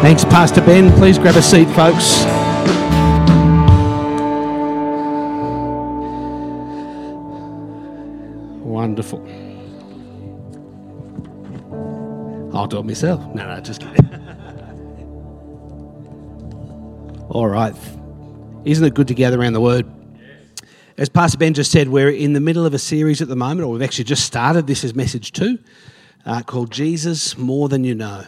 Thanks, Pastor Ben. Please grab a seat, folks. Wonderful. I'll do it myself. No, no, just kidding. All right. Isn't it good to gather around the Word? As Pastor Ben just said, we're in the middle of a series at the moment, or we've actually just started. This is message two, uh, called Jesus More Than You Know.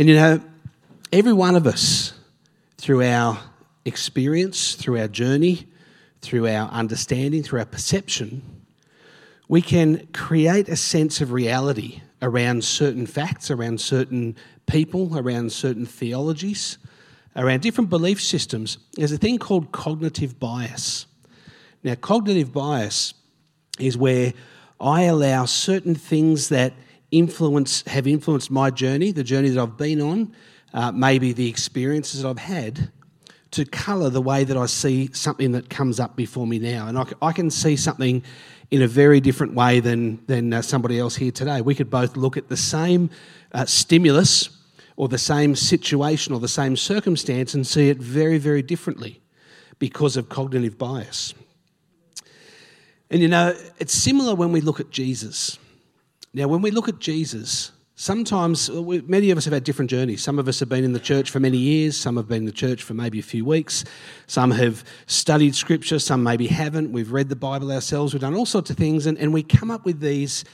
And you know, every one of us, through our experience, through our journey, through our understanding, through our perception, we can create a sense of reality around certain facts, around certain people, around certain theologies, around different belief systems. There's a thing called cognitive bias. Now, cognitive bias is where I allow certain things that influence have influenced my journey, the journey that I've been on, uh, maybe the experiences that I've had, to colour the way that I see something that comes up before me now. And I, I can see something in a very different way than, than uh, somebody else here today. We could both look at the same uh, stimulus or the same situation or the same circumstance and see it very, very differently because of cognitive bias. And you know, it's similar when we look at Jesus. Now, when we look at Jesus, sometimes we, many of us have had different journeys. Some of us have been in the church for many years, some have been in the church for maybe a few weeks, some have studied scripture, some maybe haven't. We've read the Bible ourselves, we've done all sorts of things, and, and we come up with these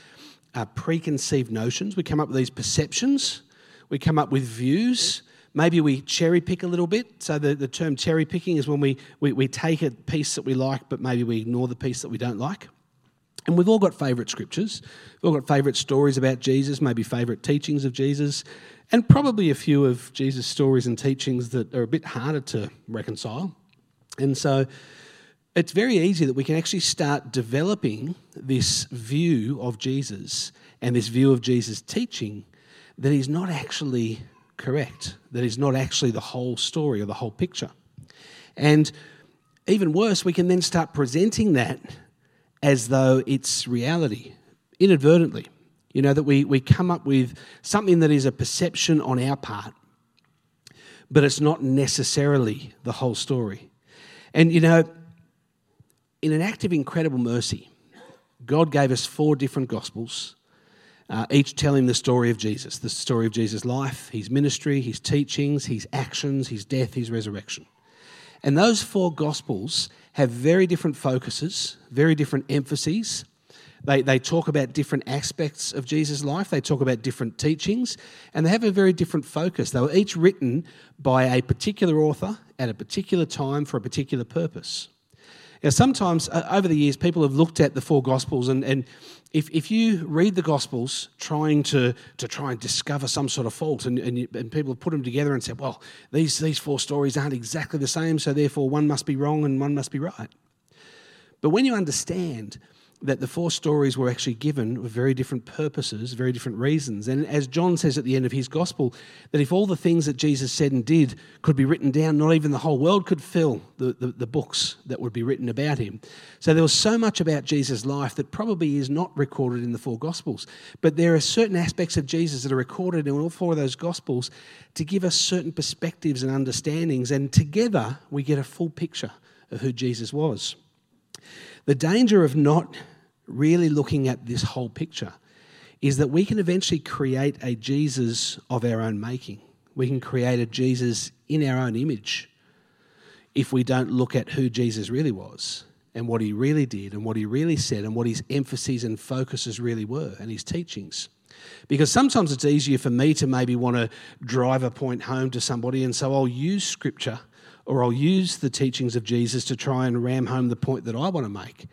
uh, preconceived notions, we come up with these perceptions, we come up with views. Maybe we cherry pick a little bit. So, the, the term cherry picking is when we, we, we take a piece that we like, but maybe we ignore the piece that we don't like. And we've all got favourite scriptures. We've all got favourite stories about Jesus, maybe favourite teachings of Jesus, and probably a few of Jesus' stories and teachings that are a bit harder to reconcile. And so it's very easy that we can actually start developing this view of Jesus and this view of Jesus' teaching that is not actually correct, that is not actually the whole story or the whole picture. And even worse, we can then start presenting that as though it's reality, inadvertently. You know, that we, we come up with something that is a perception on our part, but it's not necessarily the whole story. And, you know, in an act of incredible mercy, God gave us four different gospels, uh, each telling the story of Jesus the story of Jesus' life, his ministry, his teachings, his actions, his death, his resurrection. And those four gospels have very different focuses, very different emphases. They, they talk about different aspects of Jesus' life, they talk about different teachings, and they have a very different focus. They were each written by a particular author at a particular time for a particular purpose. Now, sometimes uh, over the years, people have looked at the four Gospels, and, and if, if you read the Gospels trying to, to try and discover some sort of fault, and, and, you, and people have put them together and said, well, these, these four stories aren't exactly the same, so therefore one must be wrong and one must be right. But when you understand that the four stories were actually given with very different purposes, very different reasons. And as John says at the end of his gospel, that if all the things that Jesus said and did could be written down, not even the whole world could fill the, the, the books that would be written about him. So there was so much about Jesus' life that probably is not recorded in the four gospels. But there are certain aspects of Jesus that are recorded in all four of those gospels to give us certain perspectives and understandings. And together we get a full picture of who Jesus was. The danger of not really looking at this whole picture is that we can eventually create a Jesus of our own making. We can create a Jesus in our own image if we don't look at who Jesus really was and what he really did and what he really said and what his emphases and focuses really were and his teachings. Because sometimes it's easier for me to maybe want to drive a point home to somebody, and so I'll use scripture or I'll use the teachings of Jesus to try and ram home the point that I want to make.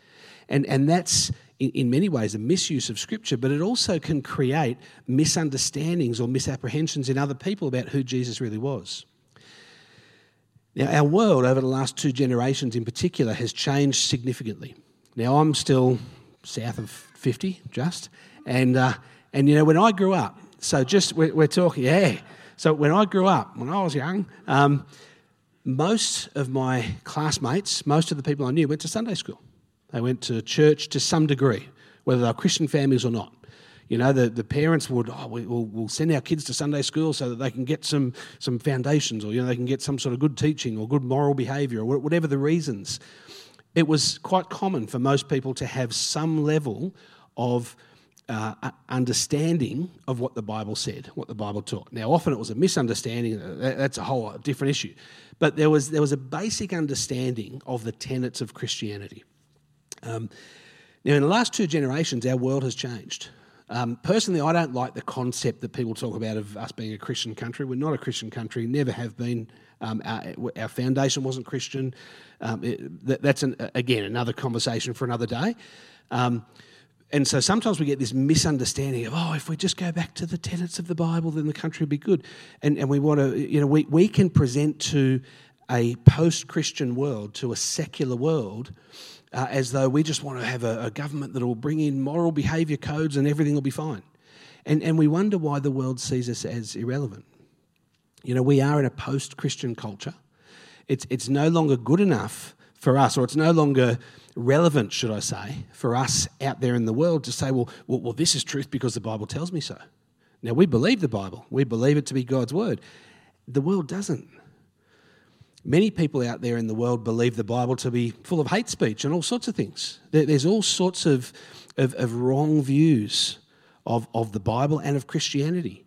And, and that's, in, in many ways, a misuse of Scripture, but it also can create misunderstandings or misapprehensions in other people about who Jesus really was. Now, our world over the last two generations in particular has changed significantly. Now, I'm still south of 50, just, and, uh, and you know, when I grew up, so just we're, we're, talking, yeah. So when I grew up, when I was young, um, most of my classmates, most of the people I knew went to Sunday school. They went to church to some degree, whether they were Christian families or not. You know, the, the parents would, oh, we, will we'll send our kids to Sunday school so that they can get some, some foundations or, you know, they can get some sort of good teaching or good moral behaviour or whatever the reasons. It was quite common for most people to have some level of uh, understanding of what the Bible said, what the Bible taught. Now, often it was a misunderstanding, uh, that's a whole different issue. But there was, there was a basic understanding of the tenets of Christianity. Um, now, in the last two generations, our world has changed. Um, personally, I don't like the concept that people talk about of us being a Christian country. We're not a Christian country, never have been. Um, our, our, foundation wasn't Christian. Um, it, that, that's, an, again, another conversation for another day. Um, and so sometimes we get this misunderstanding of, oh, if we just go back to the tenets of the Bible, then the country would be good. And, and we want to, you know, we, we can present to a post Christian world, to a secular world, uh, as though we just want to have a, a government that will bring in moral behaviour codes and everything will be fine. And, and we wonder why the world sees us as irrelevant. You know, we are in a post Christian culture. It's, it's no longer good enough for us, or it's no longer relevant, should I say, for us out there in the world to say, well, well, well, this is truth because the Bible tells me so. Now, we believe the Bible, we believe it to be God's word. The world doesn't. Many people out there in the world believe the Bible to be full of hate speech and all sorts of things. There's all sorts of, of, of wrong views of, of the Bible and of Christianity.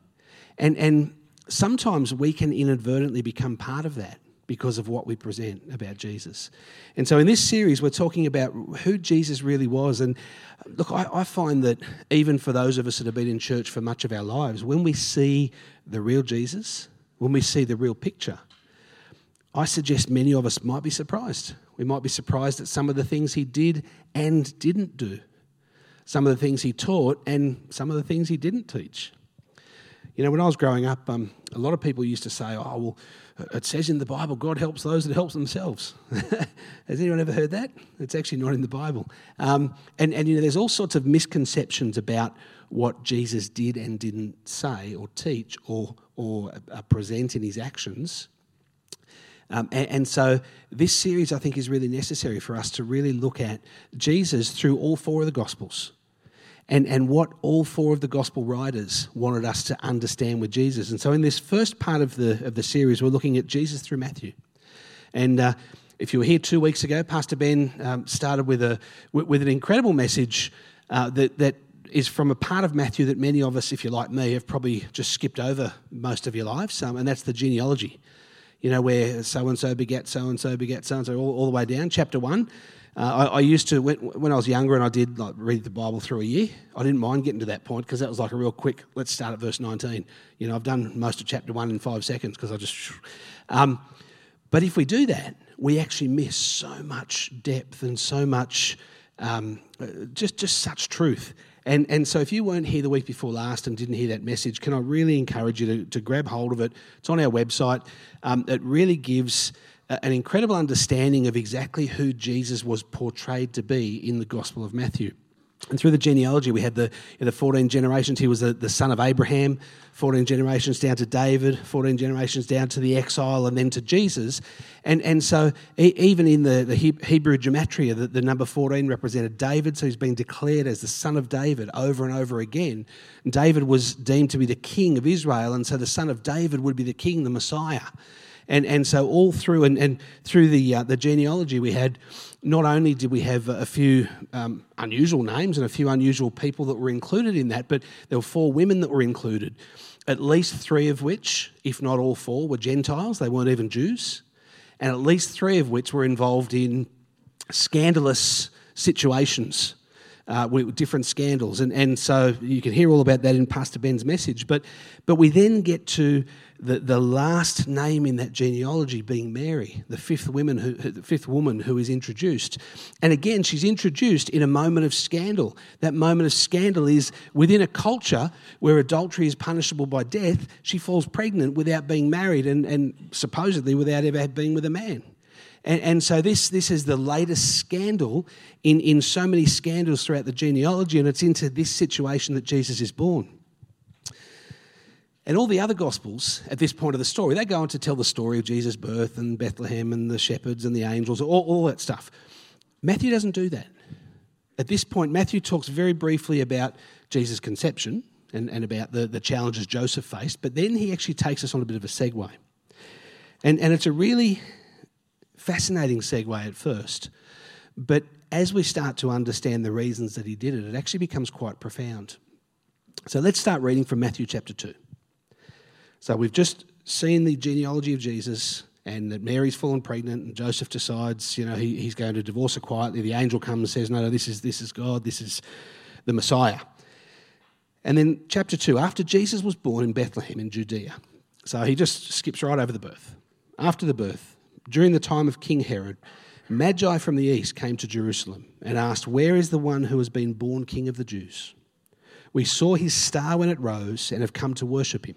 And, and sometimes we can inadvertently become part of that because of what we present about Jesus. And so in this series, we're talking about who Jesus really was. And look, I, I, find that even for those of us that have been in church for much of our lives, when we see the real Jesus, when we see the real picture, I suggest many of us might be surprised. We might be surprised at some of the things he did and didn't do, some of the things he taught and some of the things he didn't teach. You know, when I was growing up, um, a lot of people used to say, oh, well, it says in the Bible, God helps those that help themselves. Has anyone ever heard that? It's actually not in the Bible. Um, and, and, you know, there's all sorts of misconceptions about what Jesus did and didn't say or teach or, or uh, present in his actions. Um, and, and, so, this series I think is really necessary for us to really look at Jesus through all four of the Gospels and, and what all four of the gospel writers wanted us to understand with Jesus. And so, in this first part of the, of the series, we're looking at Jesus through Matthew. And uh, if you were here two weeks ago, Pastor Ben um, started with, a, with, with, an incredible message uh, that, that is from a part of Matthew that many of us, if you're like me, have probably just skipped over most of your lives, um, and that's the genealogy. You know, where so and so begat so and so begat so and so, all the way down, chapter one. Uh, I, I, used to, when, when, I was younger and I did like read the Bible through a year, I didn't mind getting to that point because that was like a real quick, let's start at verse 19. You know, I've done most of chapter one in five seconds because I just. Um, but if we do that, we actually miss so much depth and so much, um, just, just such truth. And, and so if you weren't here the week before last and didn't hear that message, can I really encourage you to, to grab hold of it? It's on our website. Um, it really gives an incredible understanding of exactly who Jesus was portrayed to be in the Gospel of Matthew. And through the genealogy, we had the, the 14 generations. He was the, the son of Abraham, 14 generations down to David, 14 generations down to the exile, and then to Jesus. And, and so, even in the, the Hebrew gematria, the, the number 14 represented David. So, he's been declared as the son of David over and over again. And David was deemed to be the king of Israel. And so, the son of David would be the king, the Messiah. And, and so all through and, and through the, uh, the genealogy we had, not only did we have a few um, unusual names and a few unusual people that were included in that, but there were four women that were included, at least three of which, if not all four, were Gentiles. They weren't even Jews. And at least three of which were involved in scandalous situations. Uh, with different scandals. And, and so you can hear all about that in Pastor Ben's message. But, but we then get to the, the last name in that genealogy being Mary, the fifth, woman who, the fifth woman who is introduced. And again, she's introduced in a moment of scandal. That moment of scandal is within a culture where adultery is punishable by death, she falls pregnant without being married and, and supposedly without ever being with a man. And, and, so this, this is the latest scandal in, in so many scandals throughout the genealogy, and it's into this situation that Jesus is born. And all the other Gospels at this point of the story, they go on to tell the story of Jesus' birth and Bethlehem and the shepherds and the angels, all, all that stuff. Matthew doesn't do that. At this point, Matthew talks very briefly about Jesus' conception and, and about the, the challenges Joseph faced, but then he actually takes us on a bit of a segue. And, and it's a really fascinating segue at first, but as we start to understand the reasons that he did it, it actually becomes quite profound. So let's start reading from Matthew chapter 2. So we've just seen the genealogy of Jesus and that Mary's fallen pregnant and Joseph decides, you know, he, he's going to divorce her quietly. The angel comes and says, no, no, this is, this is God, this is the Messiah. And then chapter 2, after Jesus was born in Bethlehem in Judea. So he just skips right over the birth. After the birth, during the time of King Herod, Magi from the east came to Jerusalem and asked, Where is the one who has been born king of the Jews? We saw his star when it rose and have come to worship him.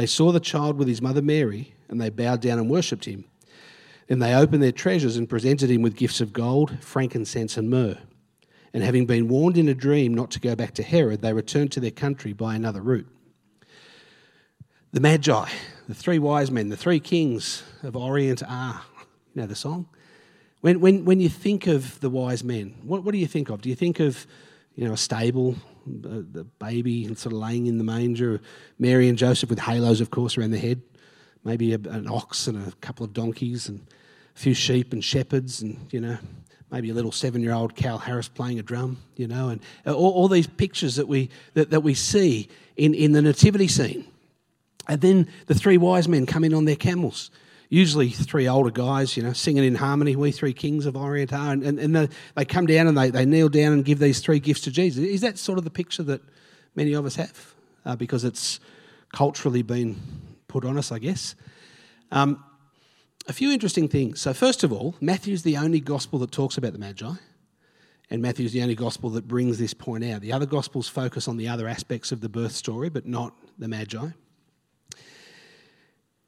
they saw the child with his mother Mary, and they bowed down and worshipped him. Then they opened their treasures and presented him with gifts of gold, frankincense, and myrrh. And having been warned in a dream not to go back to Herod, they returned to their country by another route. The Magi, the three wise men, the three kings of Orient are. You know the song? When, when, when you think of the wise men, what, what do you think of? Do you think of you know, a stable, the baby and sort of laying in the manger, Mary and Joseph with halos, of course, around the head, maybe a, an ox and a couple of donkeys and a few sheep and shepherds and, you know, maybe a little seven-year-old Cal Harris playing a drum, you know, and all, all these pictures that we, that, that we see in, in the nativity scene. And then the three wise men come in on their camels. Usually three older guys, you know, singing in harmony, we three kings of Orient are. And, and, and the, they come down and they, they kneel down and give these three gifts to Jesus. Is that sort of the picture that many of us have? Uh, because it's culturally been put on us, I guess. Um, a few interesting things. So, first of all, Matthew's the only gospel that talks about the Magi, and Matthew's the only gospel that brings this point out. The other gospels focus on the other aspects of the birth story, but not the Magi.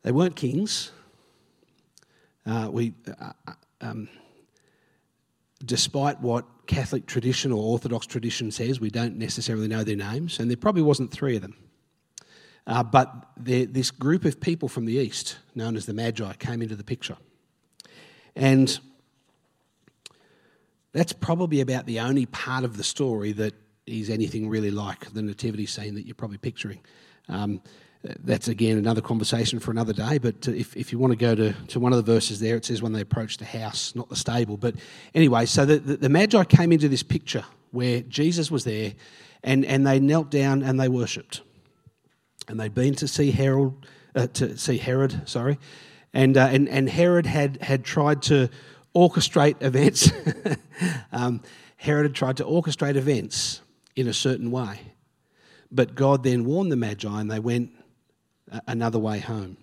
They weren't kings. Uh, we, uh, uh, um, despite what Catholic tradition or Orthodox tradition says, we don't necessarily know their names, and there probably wasn't three of them. Uh, but this group of people from the east, known as the Magi, came into the picture. And that's probably about the only part of the story that is anything really like the nativity scene that you're probably picturing. Um, that's again another conversation for another day. But if, if you want to go to, to one of the verses there, it says when they approached the house, not the stable. But anyway, so the, the, the Magi came into this picture where Jesus was there and, and they knelt down and they worshipped. And they'd been to see Herod, uh, to see Herod, sorry, and, uh, and, and Herod had, had tried to orchestrate events. um, Herod had tried to orchestrate events in a certain way. But God then warned the Magi and they went another way home.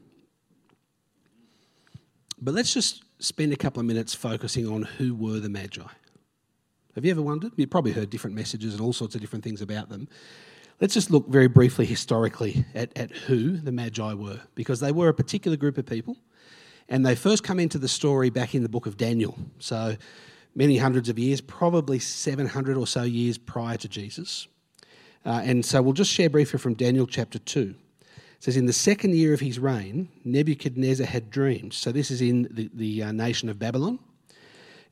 But let's just spend a couple of minutes focusing on who were the Magi. Have you ever wondered? You've probably heard different messages and all sorts of different things about them. Let's just look very briefly historically at, at who the Magi were, because they were a particular group of people, and they first come into the story back in the book of Daniel. So many hundreds of years, probably 700 or so years prior to Jesus. Uh, and so we'll just share briefly from Daniel chapter 2. Says, In the second year of his reign, Nebuchadnezzar had dreams. So this is in the, the uh, nation of Babylon.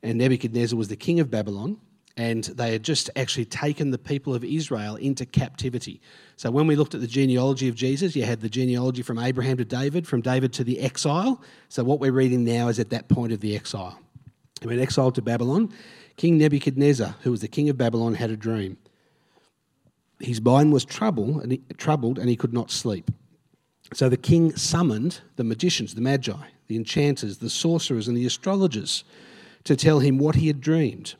And Nebuchadnezzar was the king of Babylon. And they had just actually taken the people of Israel into captivity. So when we looked at the genealogy of Jesus, you had the genealogy from Abraham to David, from David to the exile. So what we're reading now is at that point of the exile. He went exiled to Babylon. King Nebuchadnezzar, who was the king of Babylon, had a dream. his mind was and, troubled and he could not sleep. So the king summoned the magicians, the magi, the enchanters, the sorcerers, and the astrologers to tell him what he had dreamed.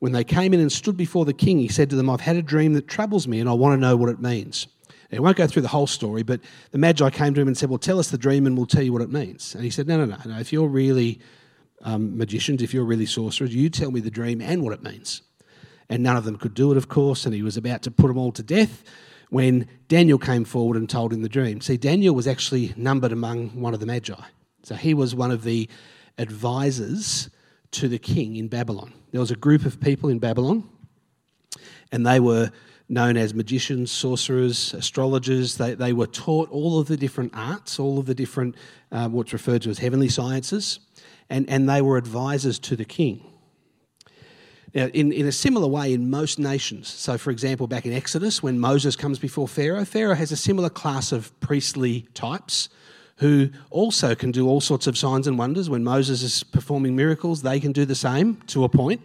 When they came in and stood before the king, he said to them, I've had a dream that troubles me and I want to know what it means. I won't go through the whole story, but the Magi came to him and said, Well, tell us the dream and we'll tell you what it means. And he said, No, no, no, no. If you're really um, magicians, if you're really sorcerers, you tell me the dream and what it means. And none of them could do it, of course, and he was about to put them all to death when Daniel came forward and told him the dream. See, Daniel was actually numbered among one of the Magi. So he was one of the advisors to the king in Babylon. There was a group of people in Babylon, and they were known as magicians, sorcerers, astrologers. They, they were taught all of the different arts, all of the different, uh, what's referred to as heavenly sciences, and, and they were advisors to the king. Now, in, in a similar way, in most nations, so for example, back in Exodus, when Moses comes before Pharaoh, Pharaoh has a similar class of priestly types who also can do all sorts of signs and wonders. When Moses is performing miracles, they can do the same to a point.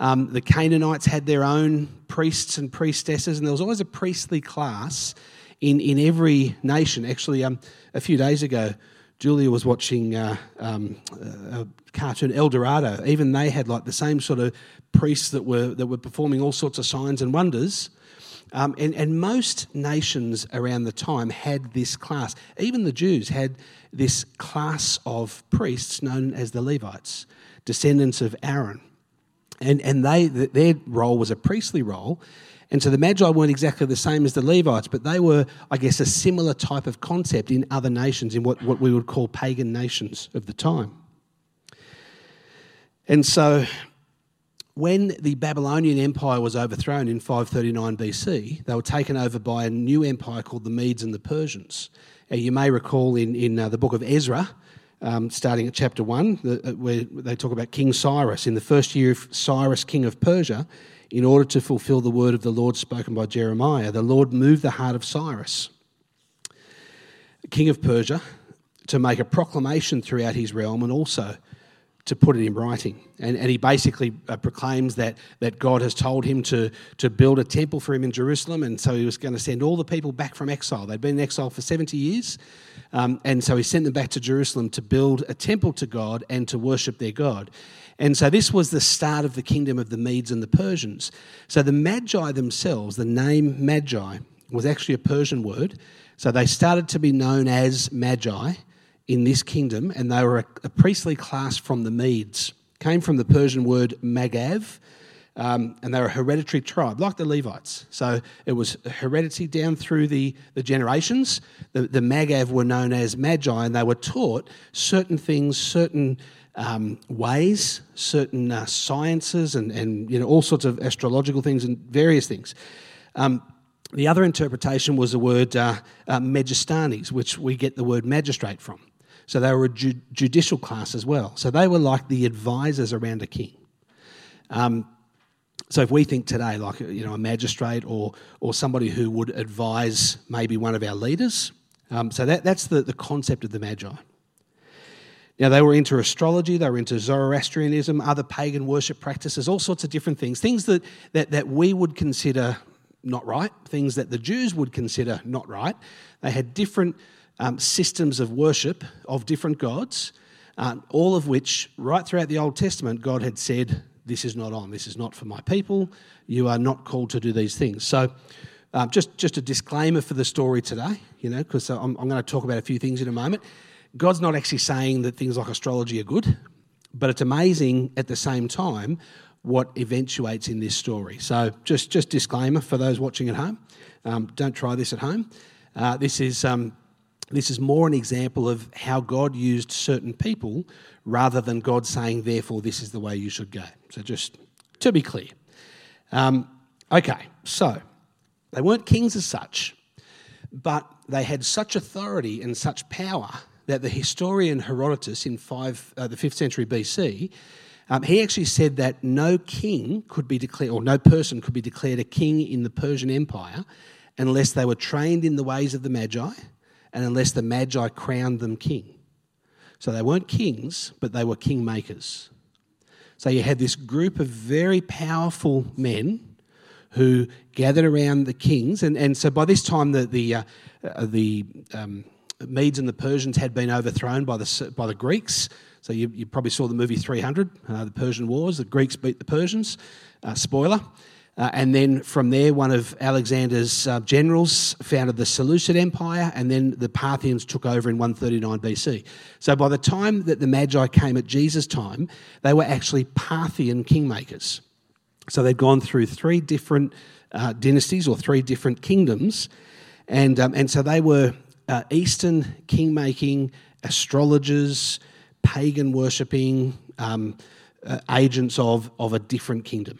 Um, the Canaanites had their own priests and priestesses, and there was always a priestly class in, in every nation. Actually, um, a few days ago, Julia was watching uh, um, a cartoon El Dorado. Even they had like the same sort of priests that were that were performing all sorts of signs and wonders. Um, and, and most nations around the time had this class. Even the Jews had this class of priests known as the Levites, descendants of Aaron and and they their role was a priestly role. And so the Magi weren't exactly the same as the Levites, but they were, I guess, a similar type of concept in other nations, in what, what we would call pagan nations of the time. And so when the Babylonian Empire was overthrown in 539 BC, they were taken over by a new empire called the Medes and the Persians. Uh, you may recall in, in uh, the book of Ezra, um, starting at chapter 1, the, uh, where they talk about King Cyrus. In the first year of Cyrus, king of Persia, in order to fulfill the word of the Lord spoken by Jeremiah, the Lord moved the heart of Cyrus, king of Persia, to make a proclamation throughout his realm and also to put it in writing. And, and he basically uh, proclaims that, that God has told him to, to build a temple for him in Jerusalem. And so he was going to send all the people back from exile. They'd been in exile for 70 years. Um, and so he sent them back to Jerusalem to build a temple to God and to worship their God. And so this was the start of the kingdom of the Medes and the Persians. So the Magi themselves, the name Magi, was actually a Persian word. So they started to be known as Magi in this kingdom, and they were a, a priestly class from the Medes. Came from the Persian word magav, um, and they were a hereditary tribe, like the Levites. So it was heredity down through the, the generations. The, the Magav were known as Magi, and they were taught certain things, certain um, ways, certain uh, sciences, and, and you know all sorts of astrological things and various things. Um, the other interpretation was the word uh, uh, which we get the word magistrate from. So they were a ju- judicial class as well. So they were like the advisors around a king. Um, so if we think today, like you know, a magistrate or or somebody who would advise maybe one of our leaders, um, so that, that's the, the concept of the Magi. Now, they were into astrology, they were into Zoroastrianism, other pagan worship practices, all sorts of different things, things that, that, that we would consider not right, things that the Jews would consider not right. They had different um, systems of worship of different gods, uh, all of which, right throughout the Old Testament, God had said, This is not on, this is not for my people, you are not called to do these things. So, um, just, just a disclaimer for the story today, you know, because I'm, I'm going to talk about a few things in a moment. God's not actually saying that things like astrology are good, but it's amazing at the same time what eventuates in this story. So, just just disclaimer for those watching at home: um, don't try this at home. Uh, this is um, this is more an example of how God used certain people rather than God saying, therefore, this is the way you should go. So, just to be clear. Um, okay, so they weren't kings as such, but they had such authority and such power that the historian Herodotus in five, uh, the 5th century BC, um, he actually said that no king could be declared, or no person could be declared a king in the Persian Empire unless they were trained in the ways of the Magi and unless the Magi crowned them king. So they weren't kings, but they were kingmakers. So you had this group of very powerful men who gathered around the kings. And, and so by this time, the, the, uh, uh, the um, Medes and the Persians had been overthrown by the, by the Greeks. So you, you probably saw the movie 300, uh, the Persian Wars. The Greeks beat the Persians. Uh, spoiler. Uh, and then from there, one of Alexander's uh, generals founded the Seleucid Empire, and then the Parthians took over in 139 BC. So by the time that the Magi came at Jesus' time, they were actually Parthian kingmakers. So they'd gone through three different uh, dynasties or three different kingdoms, and, um, and so they were uh, Eastern kingmaking astrologers, pagan worshipping um, uh, agents of, of a different kingdom.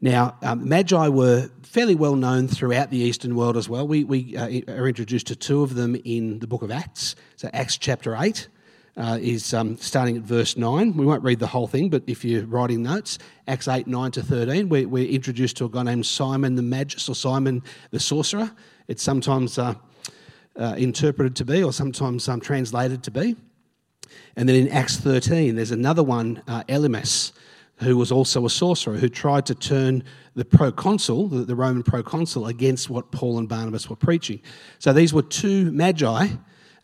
Now, um, Magi were fairly well known throughout the Eastern world as well. We, we uh, are introduced to two of them in the book of Acts. So, Acts chapter 8 uh, is um, starting at verse 9. We won't read the whole thing, but if you're writing notes, Acts 8, 9 to 13, we're, we're introduced to a guy named Simon the Magus or Simon the Sorcerer. It's sometimes uh, uh interpreted to be or sometimes um, translated to be. And then in Acts 13, there's another one, uh, Elymas who was also a sorcerer, who tried to turn the proconsul, the, the Roman proconsul, against what Paul and Barnabas were preaching. So these were two magi.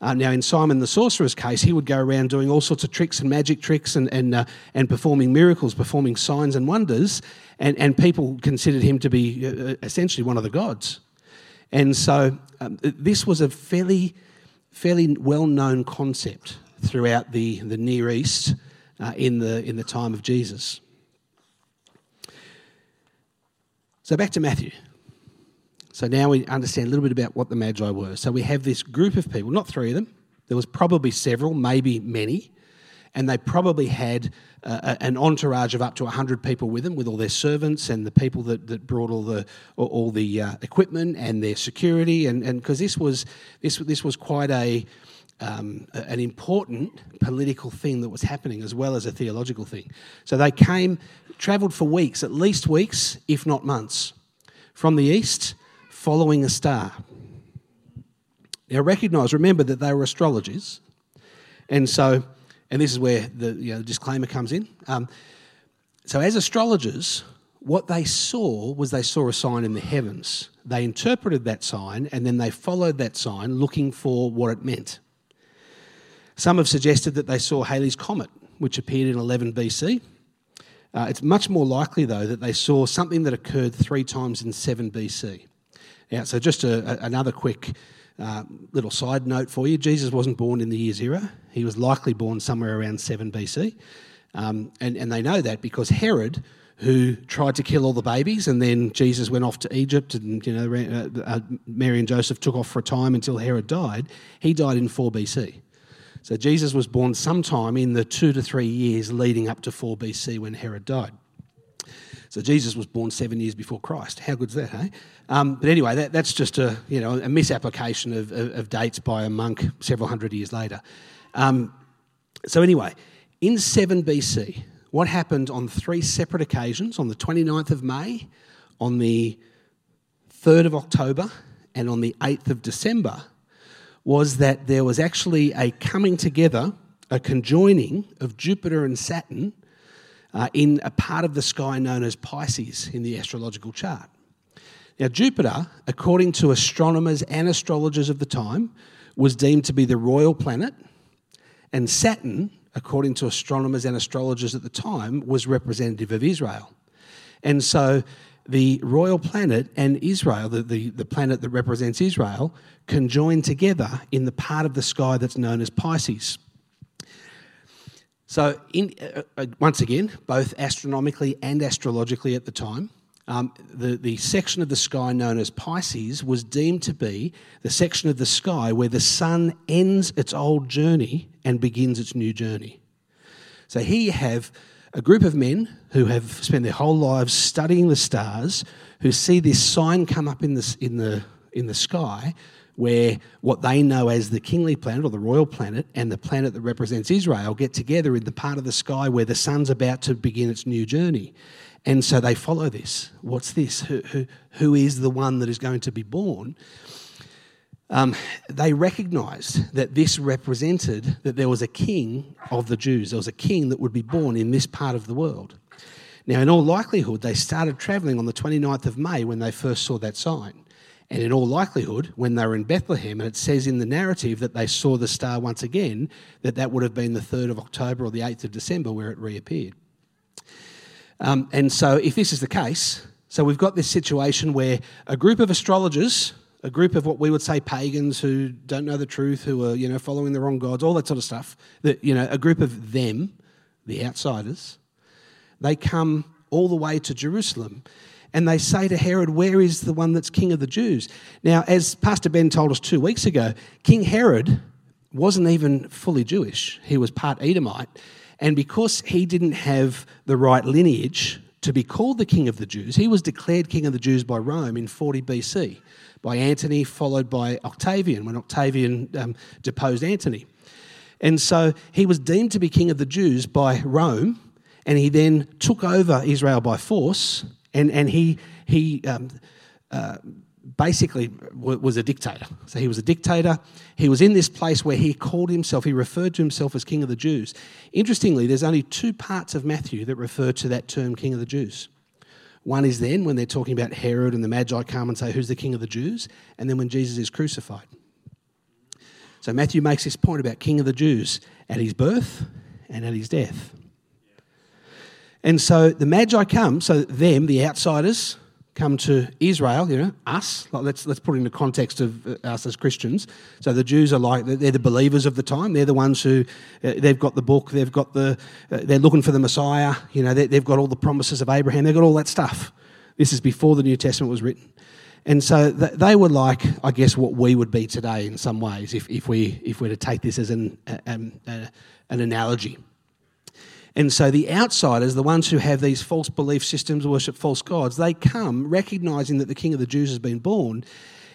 Uh, now, in Simon the sorcerer's case, he would go around doing all sorts of tricks and magic tricks and, and, uh, and performing miracles, performing signs and wonders, and, and people considered him to be uh, essentially one of the gods. And so um, this was a fairly, fairly well known concept throughout the, the Near East uh, in, the, in the time of Jesus. So back to Matthew. So now we understand a little bit about what the Magi were. So we have this group of people, not three of them, there was probably several, maybe many, and they probably had uh, an entourage of up to 100 people with them, with all their servants and the people that, that brought all the, all the uh, equipment and their security. And because this, was, this, this was quite a, um, an important political thing that was happening as well as a theological thing. So they came, travelled for weeks, at least weeks, if not months, from the east, following a star. Now, recognise, remember that they were astrologers, and so, and this is where the you know, disclaimer comes in. Um, so, as astrologers, what they saw was they saw a sign in the heavens. They interpreted that sign and then they followed that sign looking for what it meant. Some have suggested that they saw Halley's Comet, which appeared in 11 BC. Uh, it's much more likely, though, that they saw something that occurred three times in 7 BC. Now, so just a, a, another quick uh, little side note for you Jesus wasn't born in the year zero, he was likely born somewhere around 7 BC. Um, and, and they know that because Herod, who tried to kill all the babies, and then Jesus went off to Egypt, and you know uh, uh, Mary and Joseph took off for a time until Herod died. He died in 4 BC. So Jesus was born sometime in the two to three years leading up to 4 BC when Herod died. So Jesus was born seven years before Christ. How good's that, hey? Um, but anyway, that, that's just a you know a misapplication of, of, of, dates by a monk several hundred years later. Um, so anyway, in 7 BC, what happened on three separate occasions, on the 29th of May, on the 3rd of October, and on the 8th of December, was that there was actually a coming together, a conjoining of Jupiter and Saturn uh, in a part of the sky known as Pisces in the astrological chart. Now, Jupiter, according to astronomers and astrologers of the time, was deemed to be the royal planet, and Saturn, according to astronomers and astrologers at the time, was representative of Israel. And so the royal planet and Israel, the, the, the, planet that represents Israel, conjoin together in the part of the sky that's known as Pisces. So, in, uh, uh, once again, both astronomically and astrologically at the time, um, the, the section of the sky known as Pisces was deemed to be the section of the sky where the sun ends its old journey and begins its new journey. So, here you have a group of men who have spent their whole lives studying the stars, who see this sign come up in the, in the, in the sky where what they know as the kingly planet or the royal planet and the planet that represents Israel get together in the part of the sky where the sun's about to begin its new journey. And so they follow this. What's this? Who, who, who is the one that is going to be born? um, they recognized that this represented that there was a king of the Jews. There was a king that would be born in this part of the world. Now, in all likelihood, they started travelling on the 29th of May when they first saw that sign. And in all likelihood, when they were in Bethlehem, and it says in the narrative that they saw the star once again, that that would have been the 3rd of October or the 8th of December where it reappeared. Um, and so, if this is the case, so we've got this situation where a group of astrologers, a group of what we would say pagans who don't know the truth, who are you know following the wrong gods, all that sort of stuff. That you know, a group of them, the outsiders, they come all the way to Jerusalem and they say to Herod, Where is the one that's king of the Jews? Now, as Pastor Ben told us two weeks ago, King Herod wasn't even fully Jewish, he was part Edomite. And because he didn't have the right lineage to be called the king of the Jews, he was declared king of the Jews by Rome in 40 BC, by Antony, followed by Octavian, when Octavian um, deposed Antony. And so he was deemed to be king of the Jews by Rome, and he then took over Israel by force, and, and he, he um, uh, basically was a dictator. So he was a dictator. He was in this place where he called himself, he referred to himself as King of the Jews. Interestingly, there's only two parts of Matthew that refer to that term King of the Jews. One is then when they're talking about Herod and the Magi come and say, Who's the King of the Jews? And then when Jesus is crucified. So Matthew makes this point about King of the Jews at his birth and at his death. And so the Magi come, so them, the outsiders, come to Israel, you know, us, like let's, let's put it in the context of uh, us as Christians. So the Jews are like, they're the believers of the time. They're the ones who, uh, they've got the book, they've got the, uh, they're looking for the Messiah, you know, they, they've got all the promises of Abraham, they've got all that stuff. This is before the New Testament was written. And so th- they were like, I guess, what we would be today in some ways, if, if, we, if we were to take this as an, um, uh, an analogy. And so the outsiders, the ones who have these false belief systems, worship false gods, they come recognizing that the king of the Jews has been born.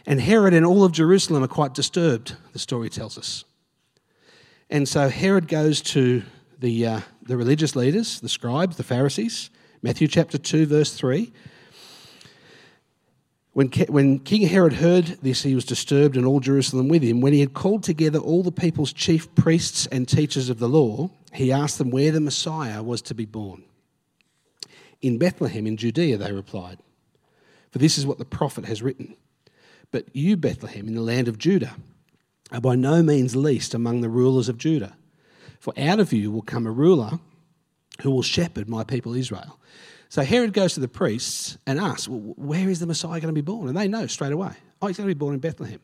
And Herod and all of Jerusalem are quite disturbed, the story tells us. And so Herod goes to the, uh, the religious leaders, the scribes, the Pharisees, Matthew chapter 2, verse 3. When, when King Herod heard this, he was disturbed, and all Jerusalem with him. When he had called together all the people's chief priests and teachers of the law, he asked them where the Messiah was to be born. In Bethlehem in Judea, they replied, for this is what the prophet has written. But you, Bethlehem, in the land of Judah, are by no means least among the rulers of Judah. For out of you will come a ruler who will shepherd my people Israel. So Herod goes to the priests and asks, well, Where is the Messiah going to be born? And they know straight away. Oh, he's going to be born in Bethlehem.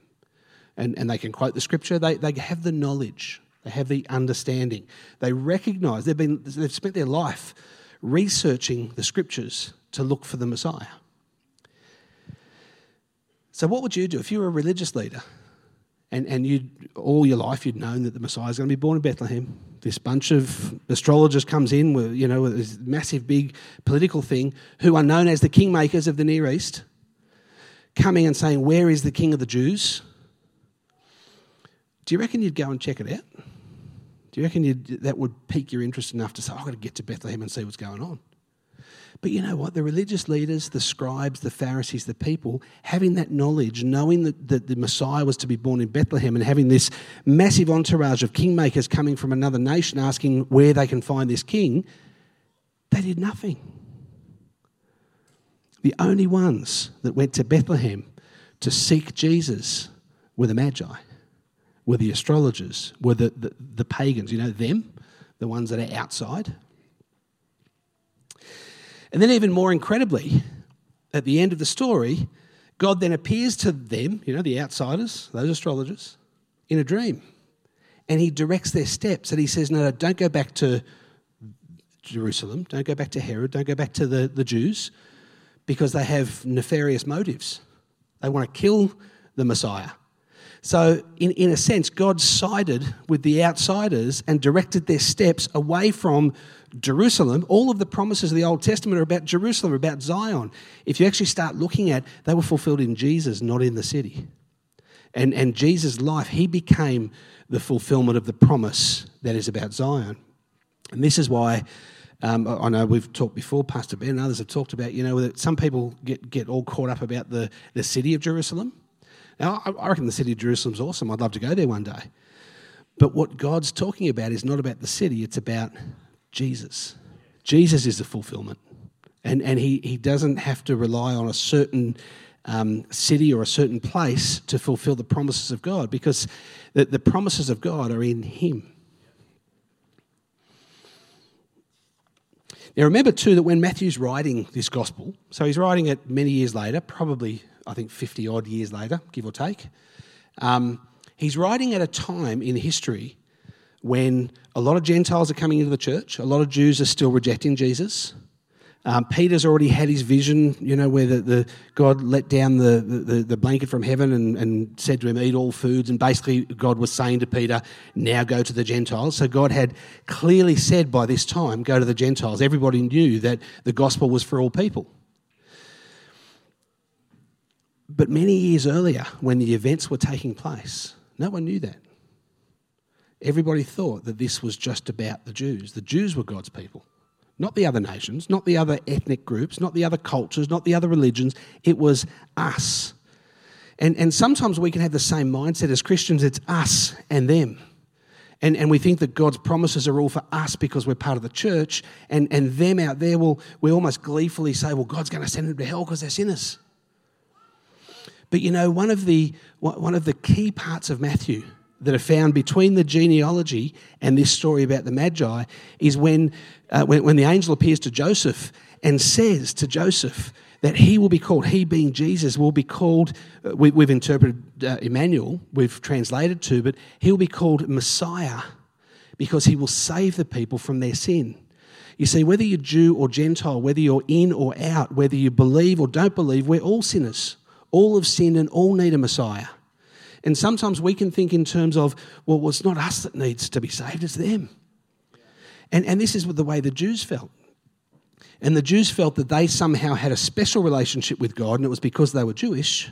And, and they can quote the scripture, they, they have the knowledge, they have the understanding. They recognize, they've, been, they've spent their life researching the scriptures to look for the Messiah. So, what would you do if you were a religious leader and, and you all your life you'd known that the Messiah is going to be born in Bethlehem? this bunch of astrologers comes in with, you know, with this massive big political thing, who are known as the kingmakers of the Near East, coming and saying, Where is the king of the Jews? Do you reckon you'd go and check it out? You reckon that would pique your interest enough to say, I've got to get to Bethlehem and see what's going on? But you know what? The religious leaders, the scribes, the Pharisees, the people, having that knowledge, knowing that, that the Messiah was to be born in Bethlehem, and having this massive entourage of kingmakers coming from another nation asking where they can find this king, they did nothing. The only ones that went to Bethlehem to seek Jesus were the Magi, were the astrologers, were the, the, the pagans, you know, them, the ones that are outside. And then, even more incredibly, at the end of the story, God then appears to them, you know, the outsiders, those astrologers, in a dream. And he directs their steps and he says, No, no, don't go back to Jerusalem, don't go back to Herod, don't go back to the, the Jews, because they have nefarious motives. They want to kill the Messiah. So, in, in a sense, God sided with the outsiders and directed their steps away from Jerusalem. All of the promises of the Old Testament are about Jerusalem, about Zion. If you actually start looking at, they were fulfilled in Jesus, not in the city. And, and Jesus' life, he became the fulfillment of the promise that is about Zion. And this is why um, I know we've talked before, Pastor Ben and others have talked about, you know, that some people get, get all caught up about the, the city of Jerusalem. Now, I reckon the city of Jerusalem's awesome. I'd love to go there one day. But what God's talking about is not about the city, it's about Jesus. Jesus is the fulfillment. And, and he, he doesn't have to rely on a certain um, city or a certain place to fulfill the promises of God because the, the promises of God are in him. Now, remember too that when Matthew's writing this gospel, so he's writing it many years later, probably, I think, 50 odd years later, give or take, um, he's writing at a time in history when a lot of Gentiles are coming into the church, a lot of Jews are still rejecting Jesus. Um, Peter's already had his vision, you know, where the, the God let down the, the, the, blanket from heaven and, and said to him, Eat all foods. And basically, God was saying to Peter, Now go to the Gentiles. So God had clearly said by this time, Go to the Gentiles. Everybody knew that the gospel was for all people. But many years earlier, when the events were taking place, no one knew that. Everybody thought that this was just about the Jews. The Jews were God's people not the other nations, not the other ethnic groups, not the other cultures, not the other religions. It was us. And, and sometimes we can have the same mindset as Christians it's us and them. And, and we think that God's promises are all for us because we're part of the church, and, and them out there will we almost gleefully say, Well, God's going to send them to hell because they're sinners. But you know, one of the one of the key parts of Matthew that are found between the genealogy and this story about the Magi is when, uh, when, when, the angel appears to Joseph and says to Joseph that he will be called, he being Jesus, will be called, uh, we, have interpreted uh, Emmanuel, we've translated to, but he'll be called Messiah because he will save the people from their sin. You see, whether you're Jew or Gentile, whether you're in or out, whether you believe or don't believe, we're all sinners. All have sinned and all need a Messiah. And sometimes we can think in terms of, well, well it's not us that needs to be saved, it's them. And, and this is the way the Jews felt. And the Jews felt that they somehow had a special relationship with God, and it was because they were Jewish.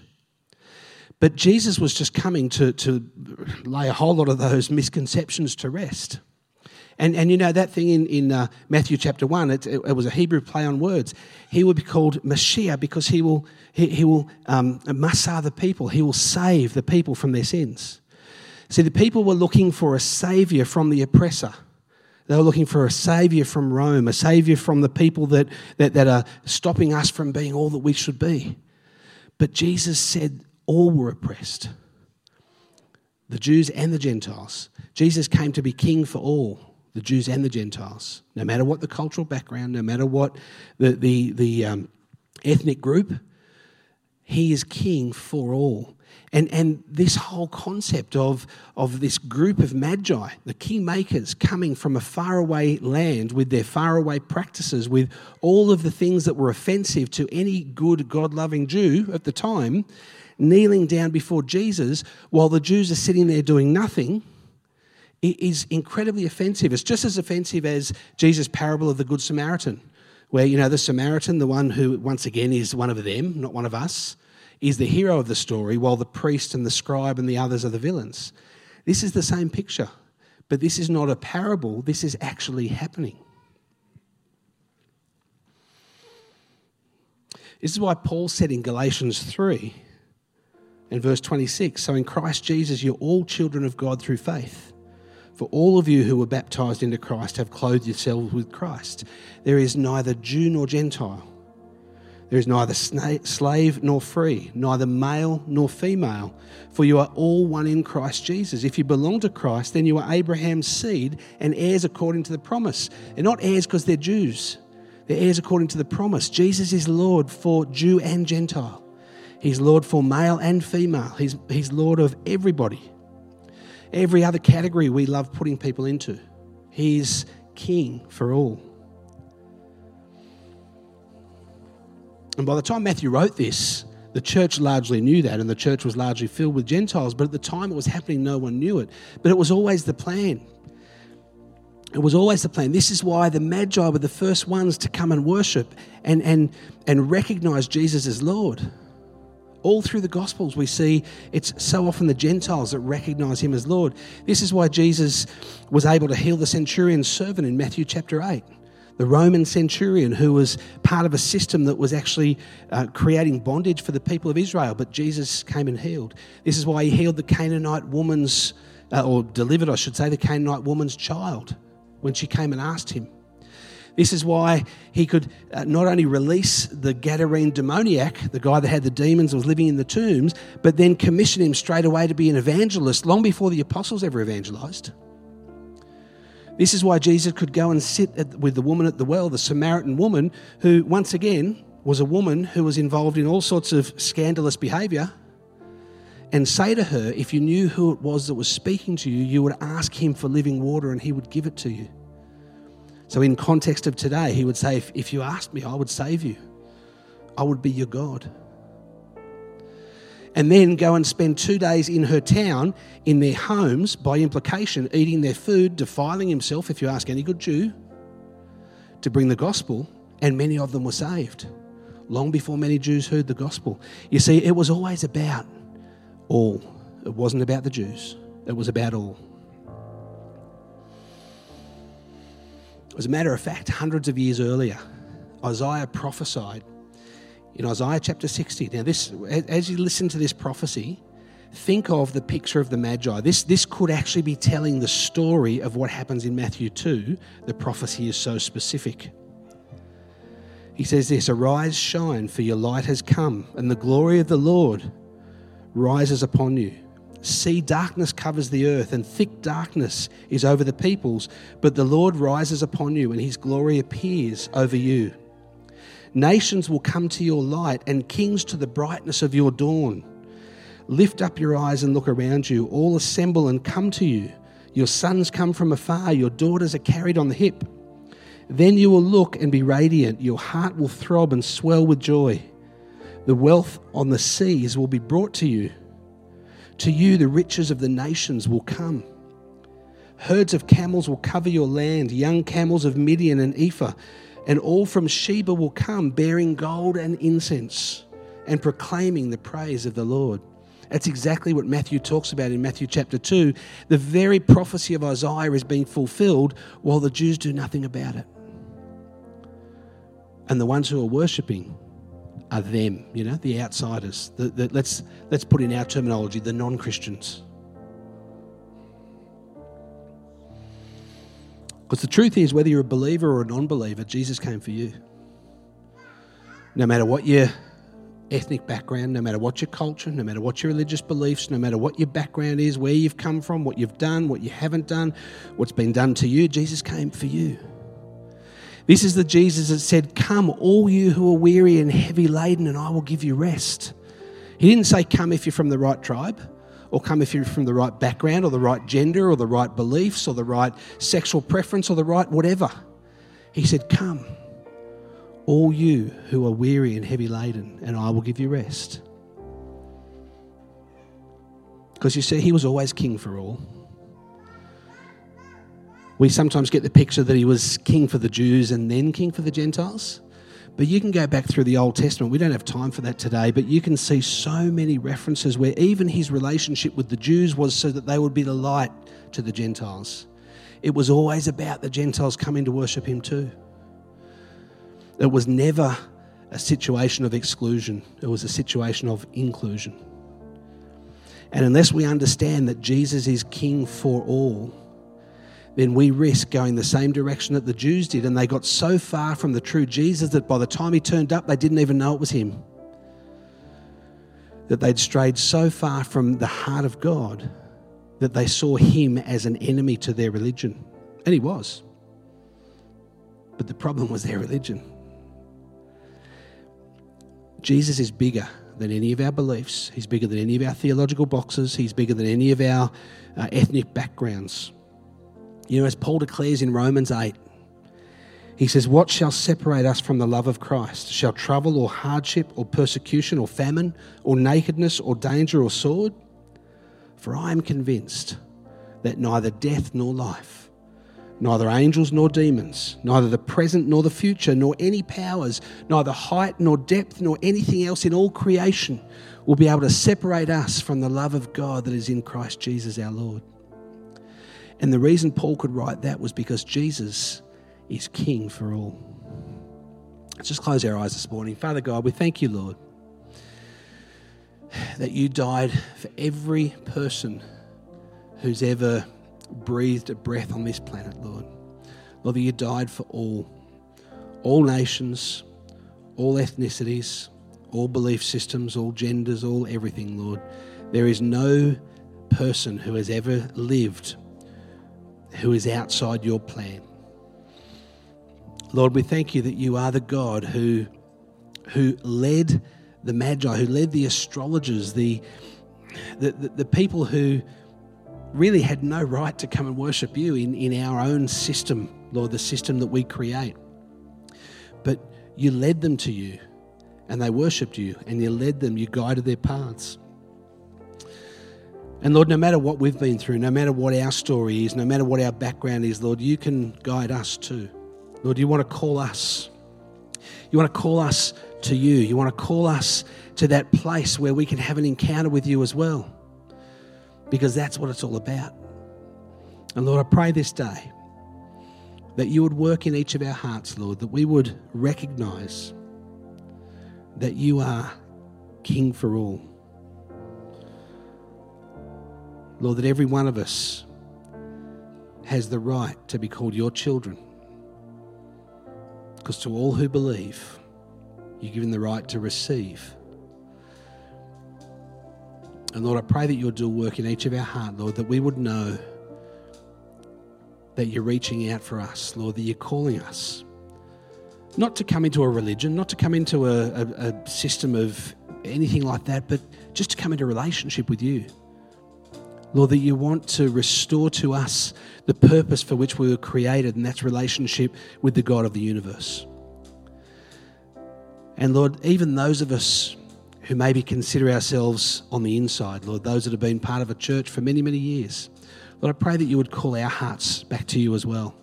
But Jesus was just coming to, to lay a whole lot of those misconceptions to rest. And, and you know, that thing in, in uh, Matthew chapter 1, it, it, was a Hebrew play on words. He will be called Messiah because he will, he, he will um, the people. He will save the people from their sins. See, the people were looking for a savior from the oppressor. They were looking for a savior from Rome, a savior from the people that, that, that are stopping us from being all that we should be. But Jesus said all were oppressed the Jews and the Gentiles. Jesus came to be king for all the Jews and the Gentiles, no matter what the cultural background, no matter what the, the, the um, ethnic group, he is king for all. And, and this whole concept of, of this group of magi, the kingmakers coming from a faraway land with their faraway practices, with all of the things that were offensive to any good, God loving Jew at the time, kneeling down before Jesus while the Jews are sitting there doing nothing is incredibly offensive. It's just as offensive as Jesus' parable of the Good Samaritan, where, you know, the Samaritan, the one who, once again, is one of them, not one of us, is the hero of the story, while the priest and the scribe and the others are the villains. This is the same picture, but this is not a parable, this is actually happening. This is why Paul said in Galatians 3 and verse 26 So in Christ Jesus, you're all children of God through faith. For all of you who were baptized into Christ have clothed yourselves with Christ. There is neither Jew nor Gentile. There is neither slave nor free, neither male nor female, for you are all one in Christ Jesus. If you belong to Christ, then you are Abraham's seed and heirs according to the promise. They're not heirs because they're Jews, they're heirs according to the promise. Jesus is Lord for Jew and Gentile, He's Lord for male and female, He's, he's Lord of everybody every other category we love putting people into. He's king for all. And by the time Matthew wrote this, the church largely knew that, and the church was largely filled with Gentiles. But at the time it was happening, no one knew it. But it was always the plan. It was always the plan. This is why the Magi were the first ones to come and worship and, and, and recognize Jesus as Lord. All through the Gospels, we see it's so often the Gentiles that recognize him as Lord. This is why Jesus was able to heal the centurion's servant in Matthew chapter 8. The Roman centurion who was part of a system that was actually uh, creating bondage for the people of Israel, but Jesus came and healed. This is why he healed the Canaanite woman's, uh, or delivered, I should say, the Canaanite woman's child when she came and asked him. This is why he could uh, not only release the Gadarene demoniac, the guy that had the demons and was living in the tombs, but then commission him straight away to be an evangelist long before the apostles ever evangelized. This is why Jesus could go and sit at, with the woman at the well, the Samaritan woman, who, once again, was a woman who was involved in all sorts of scandalous behavior and say to her, if you knew who it was that was speaking to you, you would ask him for living water and he would give it to you. So, in context of today, he would say, if, if you asked me, I would save you. I would be your God. And then go and spend two days in her town, in their homes, by implication, eating their food, defiling himself, if you ask any good Jew, to bring the gospel, and many of them were saved long before many Jews heard the gospel. You see, it was always about all. It wasn't about the Jews, it was about all. As a matter of fact, hundreds of years earlier, Isaiah prophesied in Isaiah chapter 60. Now, this, as you listen to this prophecy, think of the picture of the Magi. This, this could actually be telling the story of what happens in Matthew 2. The prophecy is so specific. He says this Arise, shine, for your light has come, and the glory of the Lord rises upon you. See, darkness covers the earth, and thick darkness is over the peoples, but the Lord rises upon you, and his glory appears over you. Nations will come to your light, and kings to the brightness of your dawn. Lift up your eyes and look around you. All assemble and come to you. Your sons come from afar, your daughters are carried on the hip. Then you will look and be radiant, your heart will throb and swell with joy. The wealth on the seas will be brought to you. To you, the riches of the nations will come. Herds of camels will cover your land, young camels of Midian and Ephah, and all from Sheba will come, bearing gold and incense and proclaiming the praise of the Lord. That's exactly what Matthew talks about in Matthew chapter 2. The very prophecy of Isaiah is being fulfilled while the Jews do nothing about it. And the ones who are worshipping are them, you know, the outsiders. The, the, let's, let's put in our terminology, the non Christians. Because the truth is, whether you're a believer or a non believer, Jesus came for you. No matter what your ethnic background, no matter what your culture, no matter what your religious beliefs, no matter what your background is, where you've come from, what you've done, what you haven't done, what's been done to you, Jesus came for you. This is the Jesus that said, Come, all you who are weary and heavy laden, and I will give you rest. He didn't say, Come if you're from the right tribe, or come if you're from the right background, or the right gender, or the right beliefs, or the right sexual preference, or the right whatever. He said, Come, all you who are weary and heavy laden, and I will give you rest. Because you see, he was always king for all. We sometimes get the picture that he was king for the Jews and then king for the Gentiles. But you can go back through the Old Testament. We don't have time for that today, but you can see so many references where even his relationship with the Jews was so that they would be the light to the Gentiles. It was always about the Gentiles coming to worship him too. It was never a situation of exclusion, it was a situation of inclusion. And unless we understand that Jesus is king for all, then we risk going the same direction that the Jews did. And they got so far from the true Jesus that by the time he turned up, they didn't even know it was him. That they'd strayed so far from the heart of God that they saw him as an enemy to their religion. And he was. But the problem was their religion. Jesus is bigger than any of our beliefs. He's bigger than any of our theological boxes. He's bigger than any of our uh, ethnic backgrounds. You know, as Paul declares in Romans 8, he says, What shall separate us from the love of Christ? Shall trouble or hardship or persecution or famine or nakedness or danger or sword? For I am convinced that neither death nor life, neither angels nor demons, neither the present nor the future, nor any powers, neither height nor depth, nor anything else in all creation will be able to separate us from the love of God that is in Christ Jesus our Lord. And the reason Paul could write that was because Jesus is king for all. Let's just close our eyes this morning. Father God, we thank you, Lord, that you died for every person who's ever breathed a breath on this planet, Lord. Lord, that you died for all. all nations, all ethnicities, all belief systems, all genders, all everything, Lord. There is no person who has ever lived who is outside your plan. Lord, we thank you that you are the God who, who led the Magi, who led the astrologers, the, the, the, the people who really had no right to come and worship you in, in our own system, Lord, the system that we create. But you led them to you and they worshipped you and you led them, you guided their paths. And Lord, no matter what we've been through, no matter what our story is, no matter what our background is, Lord, you can guide us too. Lord, you want to call us. You want to call us to you. You want to call us to that place where we can have an encounter with you as well. Because that's what it's all about. And Lord, I pray this day that you would work in each of our hearts, Lord, that we would recognize that you are King for all. Lord, that every one of us has the right to be called your children. Because to all who believe, you're given the right to receive. And Lord, I pray that you'll do work in each of our heart, Lord, that we would know that you're reaching out for us, Lord, that you're calling us. Not to come into a religion, not to come into a, a, a system of anything like that, but just to come into relationship with you. Lord, that you want to restore to us the purpose for which we were created, and that's relationship with the God of the universe. And Lord, even those of us who maybe consider ourselves on the inside, Lord, those that have been part of a church for many, many years, Lord, I pray that you would call our hearts back to you as well.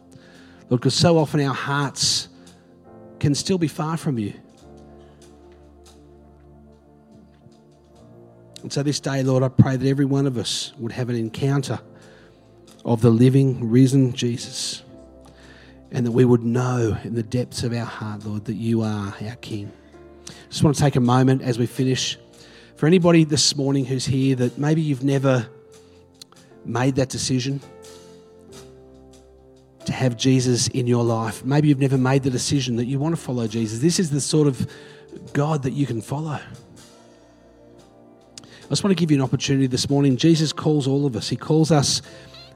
Lord, because so often our hearts can still be far from you. And so this day, Lord, I pray that every one of us would have an encounter of the living, risen Jesus. And that we would know in the depths of our heart, Lord, that you are our King. Just want to take a moment as we finish. For anybody this morning who's here that maybe you've never made that decision to have Jesus in your life, maybe you've never made the decision that you want to follow Jesus, this is the sort of God that you can follow. I just want to give you an opportunity this morning. Jesus calls all of us. He calls us,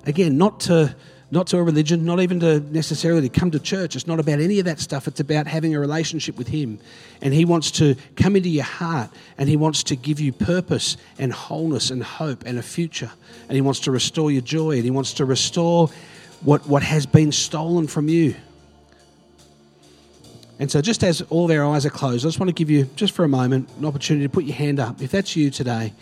again, not to not to a religion, not even to necessarily come to church. It's not about any of that stuff. It's about having a relationship with Him. And He wants to come into your heart and He wants to give you purpose and wholeness and hope and a future. And He wants to restore your joy and He wants to restore what, what has been stolen from you. And so, just as all our eyes are closed, I just want to give you, just for a moment, an opportunity to put your hand up. If that's you today,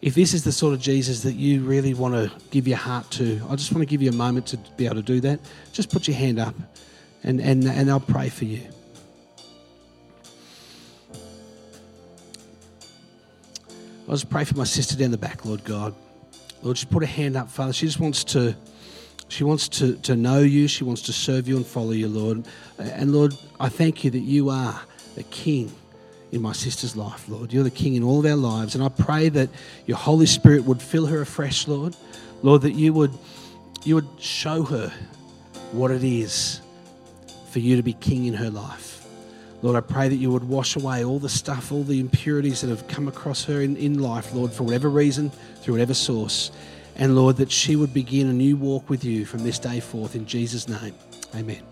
if this is the sort of Jesus that you really want to give your heart to, I just want to give you a moment to be able to do that. Just put your hand up and, and, and I'll pray for you. I'll just pray for my sister down the back, Lord God. Lord, just put a hand up, Father. She just wants to she wants to, to know you. She wants to serve you and follow you, Lord. And Lord, I thank you that you are the King in my sister's life, Lord. You're the King in all of our lives. And I pray that your Holy Spirit would fill her afresh, Lord. Lord, that you would, you would show her what it is for you to be King in her life. Lord, I pray that you would wash away all the stuff, all the impurities that have come across her in, in life, Lord, for whatever reason, through whatever source. And Lord, that she would begin a new walk with you from this day forth in Jesus' name. Amen.